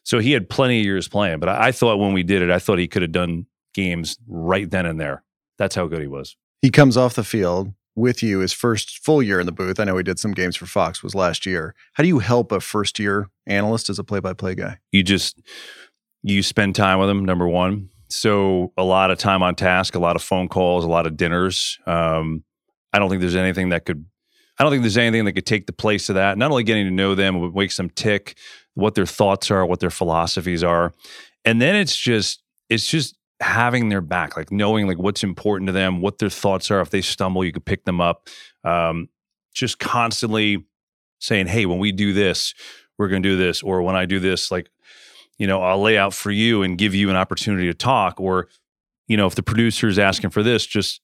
So he had plenty of years playing, but I, I thought when we did it, I thought he could have done games right then and there. That's how good he was. He comes off the field with you his first full year in the booth. I know he did some games for Fox was last year. How do you help a first year analyst as a play by play guy? You just you spend time with him. Number one, so a lot of time on task, a lot of phone calls, a lot of dinners. Um, I don't think there's anything that could. I don't think there's anything that could take the place of that. Not only getting to know them, what makes them tick, what their thoughts are, what their philosophies are, and then it's just it's just having their back, like knowing like what's important to them, what their thoughts are. If they stumble, you could pick them up. Um, just constantly saying, "Hey, when we do this, we're going to do this," or when I do this, like you know, I'll lay out for you and give you an opportunity to talk. Or you know, if the producer is asking for this, just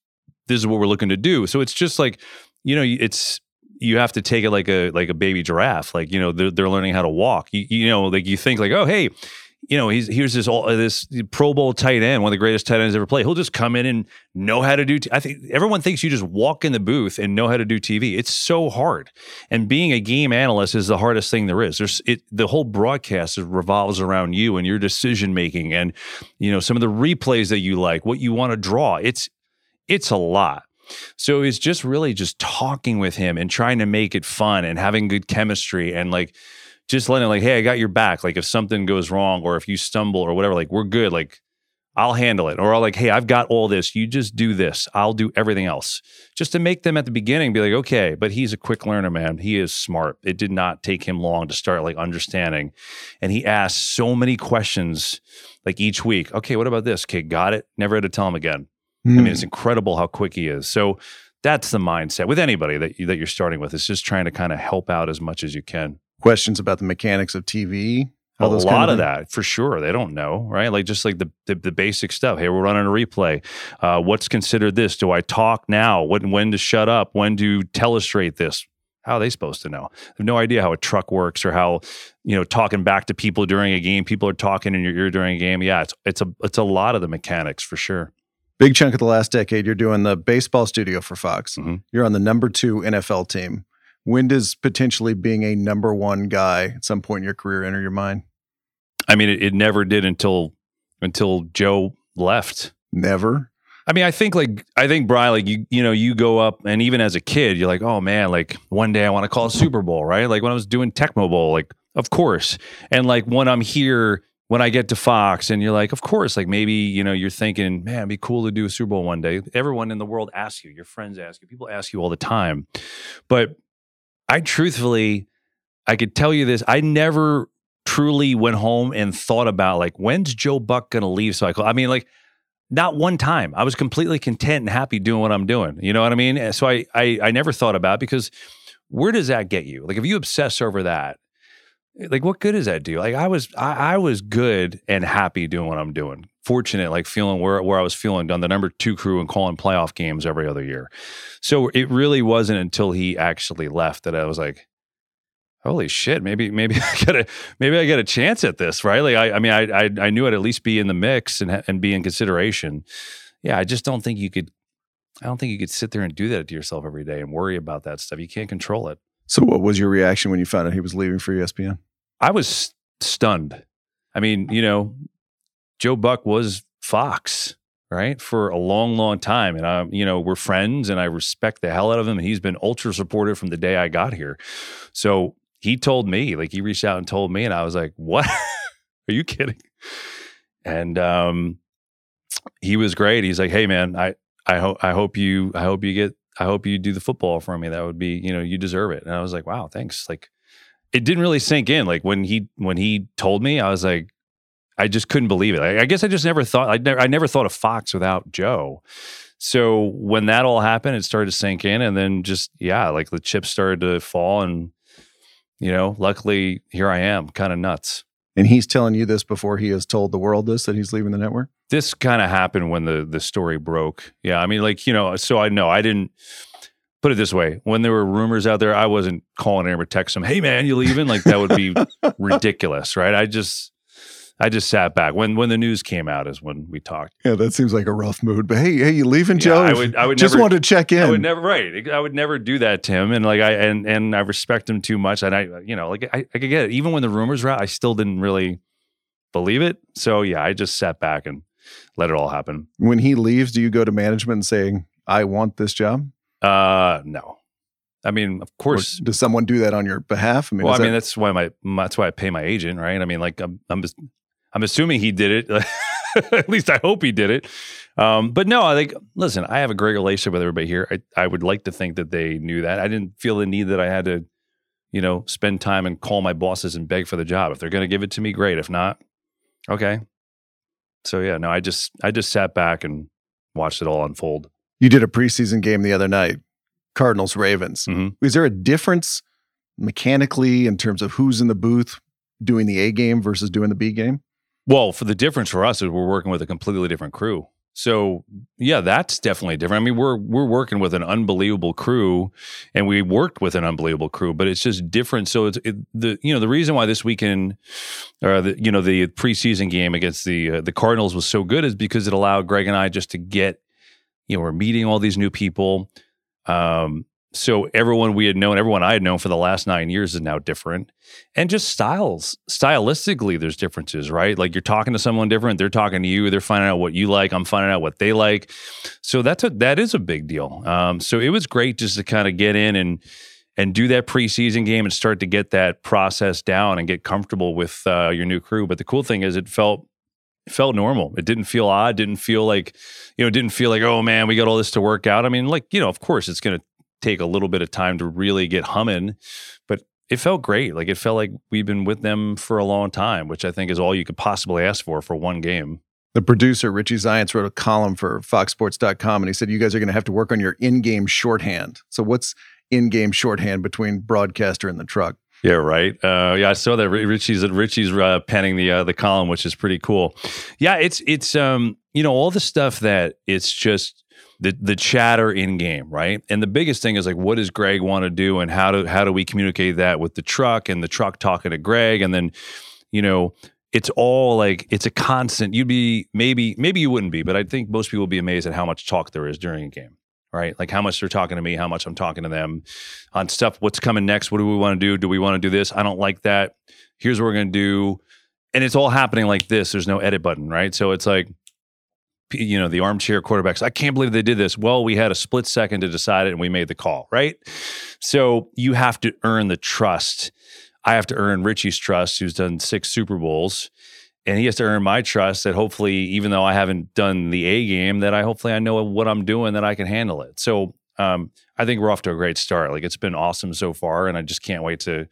this is what we're looking to do. So it's just like you know, it's you have to take it like a like a baby giraffe. Like you know, they're they're learning how to walk. You, you know, like you think like, oh hey, you know, he's here's this all uh, this Pro Bowl tight end, one of the greatest tight ends ever played. He'll just come in and know how to do. T- I think everyone thinks you just walk in the booth and know how to do TV. It's so hard, and being a game analyst is the hardest thing there is. There's it. The whole broadcast revolves around you and your decision making, and you know some of the replays that you like, what you want to draw. It's it's a lot. So it's just really just talking with him and trying to make it fun and having good chemistry and like just letting like, hey, I got your back. Like if something goes wrong or if you stumble or whatever, like we're good. Like I'll handle it. Or I'll like, hey, I've got all this. You just do this. I'll do everything else. Just to make them at the beginning be like, okay, but he's a quick learner, man. He is smart. It did not take him long to start like understanding. And he asked so many questions like each week. Okay, what about this? Okay, got it. Never had to tell him again. I mean, it's hmm. incredible how quick he is. So that's the mindset with anybody that you, that you're starting with. It's just trying to kind of help out as much as you can. Questions about the mechanics of TV, a lot kind of of that for sure. They don't know, right? Like just like the the, the basic stuff. Hey, we're running a replay. Uh, what's considered this? Do I talk now? When when to shut up? When to telestrate this? How are they supposed to know? They have no idea how a truck works or how you know talking back to people during a game. People are talking in your ear during a game. Yeah, it's it's a it's a lot of the mechanics for sure. Big chunk of the last decade, you're doing the baseball studio for Fox. Mhm. You're on the number two NFL team. When does potentially being a number one guy at some point in your career enter your mind? I mean, it, it never did until until Joe left. Never. I mean, I think like I think Bryan, like you, you know, you go up and even as a kid, you're like, oh man, like one day I want to call a Super Bowl, right? Like when I was doing Tecmo Bowl, like of course. And like when I'm here, when I get to Fox, and you're like, of course, like maybe you know, you're thinking, man, it'd be cool to do a Super Bowl one day. Everyone in the world asks you, your friends ask you, people ask you all the time. But I truthfully, I could tell you this, I never truly went home and thought about like when's Joe Buck gonna leave so I mean like not one time. I was completely content and happy doing what I'm doing. You know what I mean? Eh, so I I, I never thought about because where does that get you? Like if you obsess over that, eh, like what good does that do? Like I was I, I was good and happy doing what I'm doing. Fortunate, like feeling where where I was feeling on the number two crew and calling playoff games every other year. So it really wasn't until he actually left that I was like, holy shit, maybe maybe <laughs> I got a maybe I get a chance at this, right? Like I I mean I I, I knew I'd at least be in the mix and and be in consideration. Yeah, I just don't think you could. I don't think you could sit there and do that to yourself every day and worry about that stuff. You can't control it. So, what was your reaction when you found out he was leaving for ESPN? I was stunned. I mean, you know, Joe Buck was Fox, right, for a long, long time, and I, you know, we're friends, and I respect the hell out of him. He's been ultra supportive from the day I got here. So he told me, like, he reached out and told me, and I was like, "What? <laughs> Are you kidding?" And um, he was great. He's like, "Hey, man, I, I hope, I hope you, I hope you get." I hope you do the football for me. That would be, you know, you deserve it. And I was like, wow, thanks. Like, it didn't really sink in. Like when he when he told me, I was like, I just couldn't believe it. I, I guess I just never thought I never I never thought of Fox without Joe. So when that all happened, it started to sink in, and then just yeah, like the chips started to fall, and you know, luckily here I am, kind of nuts. And he's telling you this before he has told the world this that he's leaving the network. This kind of happened when the the story broke. Yeah, I mean, like you know, so I know I didn't put it this way: when there were rumors out there, I wasn't calling him or texting him, "Hey, man, you leaving?" Like that would be <laughs> ridiculous, right? I just I just sat back when when the news came out is when we talked. Yeah, that seems like a rough mood. But hey, hey, you leaving, Yeah, Joe? I would I would just never, wanted to check in. I would never right. I would never do that to him, and like I and and I respect him too much, and I you know like I, I could get it. Even when the rumors were out, I still didn't really believe it. So yeah, I just sat back and let it all happen. when he leaves, do you go to management and say, "I want this job"? Uh, no, I mean of Or course. does someone do that on your behalf? I mean, well, I mean that- that's why my that's why I pay my agent, right? I mean, like I'm I'm just, I'm assuming he did it. <laughs> At least I hope he did it. Um, but no, I think listen, I have a great relationship with everybody here. I I would like to think that they knew that. I didn't feel the need that I had to, you know, spend time and call my bosses and beg for the job. If they're going to give it to me, great. If not, okay. So yeah, no, I just I just sat back and watched it all unfold. you did a preseason game the other night, Cardinals Ravens. Mhm. Is there a difference mechanically in terms of who's in the booth doing the A game versus doing the B game? Well, for the difference for us is we're working with a completely different crew. So yeah, that's definitely different. I mean, we're we're working with an unbelievable crew, and we worked with an unbelievable crew, but it's just different. So it's it, the you know the reason why this weekend, or you know the preseason game against the uh, the Cardinals was so good is because it allowed Greg and I just to get, you know, we're meeting all these new people. Um, so everyone we had known, everyone I had known for the last nine years is now different. And just styles stylistically there's differences right? Like you're talking to someone different they're talking to you they're finding out what you like i'm finding out what they like. So that's a that is a big deal. Um, so it was great just to kind of get in and and do that preseason game and start to get that process down and get comfortable with uh, your new crew. But the cool thing is it felt felt normal. It didn't feel odd didn't feel like you know didn't feel like oh man we got all this to work out. I mean like you know of course it's going to take a little bit of time to really get humming but it felt great. Like it felt like we've been with them for a long time, which I think is all you could possibly ask for for one game. The producer, Richie Zyontz, wrote a column for foxsports.com and he said, You guys are going to have to work on your in game shorthand. So, what's in game shorthand between broadcaster and the truck? Yeah, right. Uh, yeah, I saw that Richie's Richie's uh, penning the uh, the column, which is pretty cool. Yeah, it's it's um you know all the stuff that it's just the the chatter in game, right? And the biggest thing is like, what does Greg want to do, and how do how do we communicate that with the truck and the truck talking to Greg, and then you know it's all like it's a constant. You'd be maybe maybe you wouldn't be, but I think most people would be amazed at how much talk there is during a game right? Like how much they're talking to me, how much I'm talking to them on stuff. What's coming next? What do we want to do? Do we want to do this? I don't like that. Here's what we're to do. And it's all happening like this. There's no edit button, right? So it's like, you know, the armchair quarterbacks. I can't believe they did this. Well, we had a split second to decide it and we made the call, right? So you have to earn the trust. I have to earn Richie's trust, who's done six Super Bowls and he has to earn my trust that hopefully even though i haven't done the a game that i hopefully i know what i'm doing that i can handle it so um, i think we're off to a great start like it's been awesome so far and i just can't wait to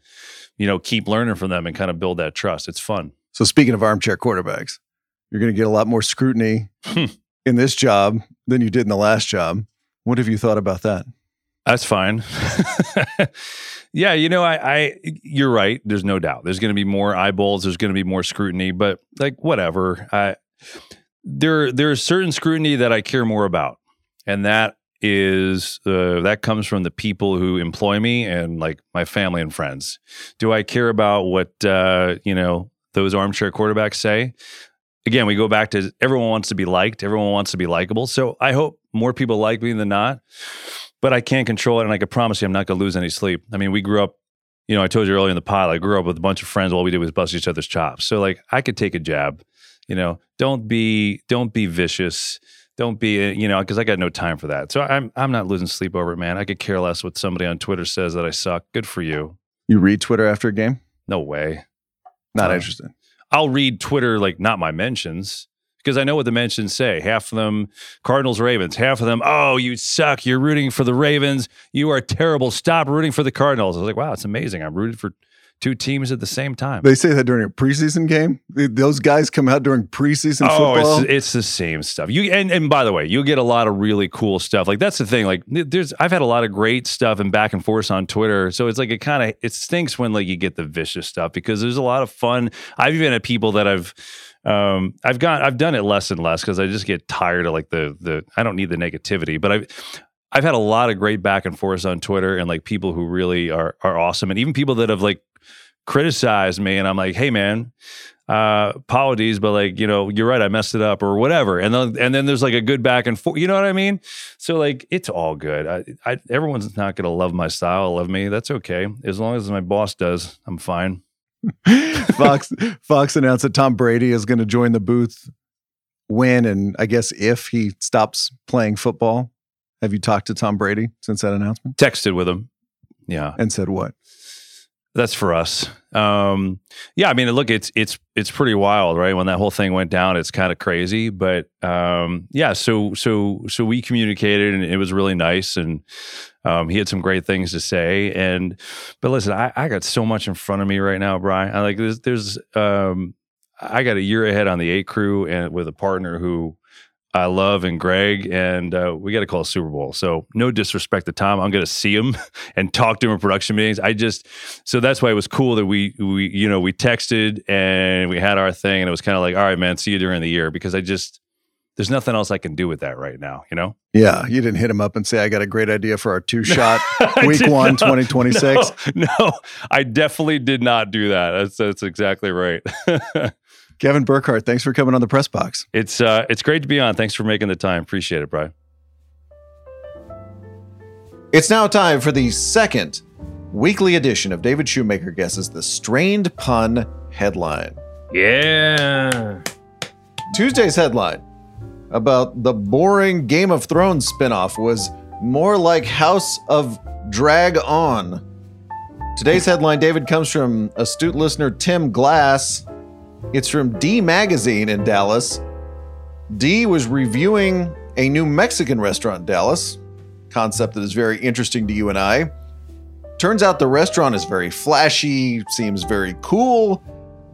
you know keep learning from them and kind of build that trust it's fun so speaking of armchair quarterbacks you're going to get a lot more scrutiny hmm. in this job than you did in the last job what have you thought about that that's fine <laughs> Yeah, you know, I, I, you're right. There's no doubt. There's going to be more eyeballs. There's going to be more scrutiny. But like, whatever. I, there, there's certain scrutiny that I care more about, and that is uh, that comes from the people who employ me and like my family and friends. Do I care about what uh, you know those armchair quarterbacks say? Again, we go back to everyone wants to be liked. Everyone wants to be likable. So I hope more people like me than not but I can't control it. And I can promise you, I'm not going to lose any sleep. I mean, we grew up, you know, I told you earlier in the pilot, I grew up with a bunch of friends. All we did was bust each other's chops. So like, I could take a jab. You know, don't be don't be vicious. Don't be eh, you know because I got no time for that. So I'm I'm not losing sleep over it, man. I could care less what somebody on Twitter says that I suck. Good for you. You read Twitter after a game? No way. Not interested. I'll read Twitter like not my mentions because I know what the mentions say. Half of them Cardinals, Ravens. Half of them, oh, you suck. You're rooting for the Ravens. You are terrible. Stop rooting for the Cardinals. I was like, wow, it's amazing. I'm rooted for two teams at the same time. They say that during a preseason game. Those guys come out during preseason oh, football. It's, it's the same stuff. You and, and by the way, you get a lot of really cool stuff. Like that's the thing. Like there's I've had a lot of great stuff and back and forth on Twitter. So it's like it kind of it stinks when like you get the vicious stuff because there's a lot of fun. I've even had people that I've um, I've got I've done it less and less because I just get tired of like the the I don't need the negativity, but I've I've had a lot of great back and forth on Twitter and like people who really are are awesome and even people that have like criticized me and I'm like, hey man, uh, apologies, but like, you know, you're right, I messed it up or whatever. And then and then there's like a good back and forth. You know what I mean? So like it's all good. I, I everyone's not gonna love my style, love me. That's okay. As long as my boss does, I'm fine. <laughs> Fox Fox announced that Tom Brady is going to join the booth when and I guess if he stops playing football. Have you talked to Tom Brady since that announcement? Texted with him. Yeah. And said what? That's for us. Um, yeah, I mean, look, it's it's it's pretty wild, right? When that whole thing went down, it's kind of crazy. But um, yeah, so so so we communicated, and it was really nice, and um, he had some great things to say. And but listen, I, I got so much in front of me right now, Bryan. I like there's there's um, I got a year ahead on the A crew and with a partner who I love and Greg, and uh, we got to call a Super Bowl. So no disrespect to Tom, I'm going to see him <laughs> and talk to him in production meetings. I just so that's why it was cool that we we you know we texted and we had our thing, and it was kind of like, all right, man, see you during the year because I just there's nothing else I can do with that right now, you know? Yeah. You didn't hit him up and say, I got a great idea for our two <laughs> shot week one, not, <laughs> 2026. No, no, I definitely did not do that. That's, that's exactly right. Kevin Burkhardt, thanks for coming on the press box. It's uh, it's great to be on. Thanks for making the time. Appreciate it, Bryan. It's now time for the second weekly edition of David Shoemaker guesses the strained pun headline. Yeah. Tuesday's headline about the boring Game of Thrones spinoff was more like House of Drag On. Today's headline, David, comes from astute listener Tim Glass. It's from D Magazine in Dallas. D was reviewing a new Mexican restaurant in Dallas, concept that is very interesting to you and I. Turns out the restaurant is very flashy, seems very cool,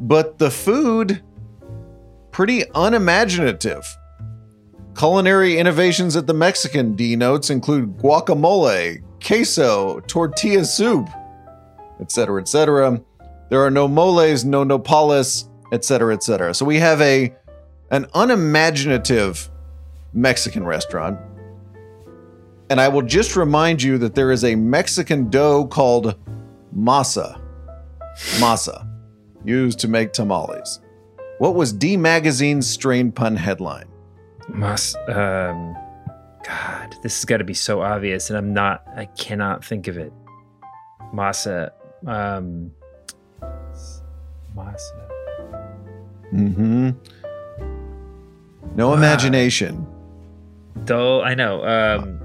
but the food pretty unimaginative. Culinary innovations at the Mexican D notes include guacamole, queso, tortilla soup. etc., etc. There are no moles, no nopales, etc., etc. So we have a an unimaginative Mexican restaurant. And I will just remind you that there is a Mexican dough called masa. Masa, used to make tamales. What was D Magazine's strain pun headline? Mas, um, God, this has got to be so obvious, and I'm not. I cannot think of it. Masa, um, Masa. Mm-hmm. No Ah. imagination. Though I know. Um,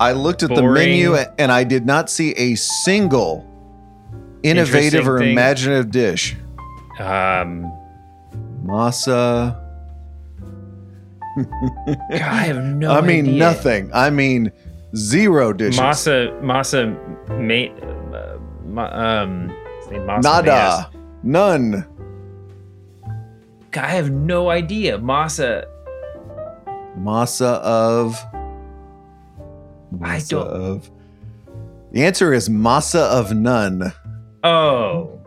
I looked at the menu and I did not see a single innovative or thing. imaginative dish. um, Masa. God, I have <laughs> no. I mean, idea. nothing. I mean, zero dishes. Masa, Masa, mate. Uh, ma, um, Masa Nada. None. Mayas. God, I have no idea. Masa. Masa of. I don't- Of. The answer is masa of none. Oh.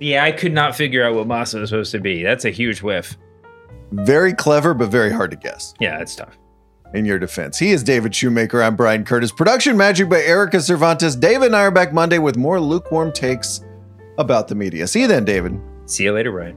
Yeah, I could not figure out what Masa was supposed to be. That's a huge whiff. Very clever, but very hard to guess. Yeah, it's tough. in your defense. He is David Shoemaker. I'm Bryan Curtis. Production magic by Erika Cervantes. David and I are back Monday with more lukewarm takes about the media. See you then, David. See you later, Ryan.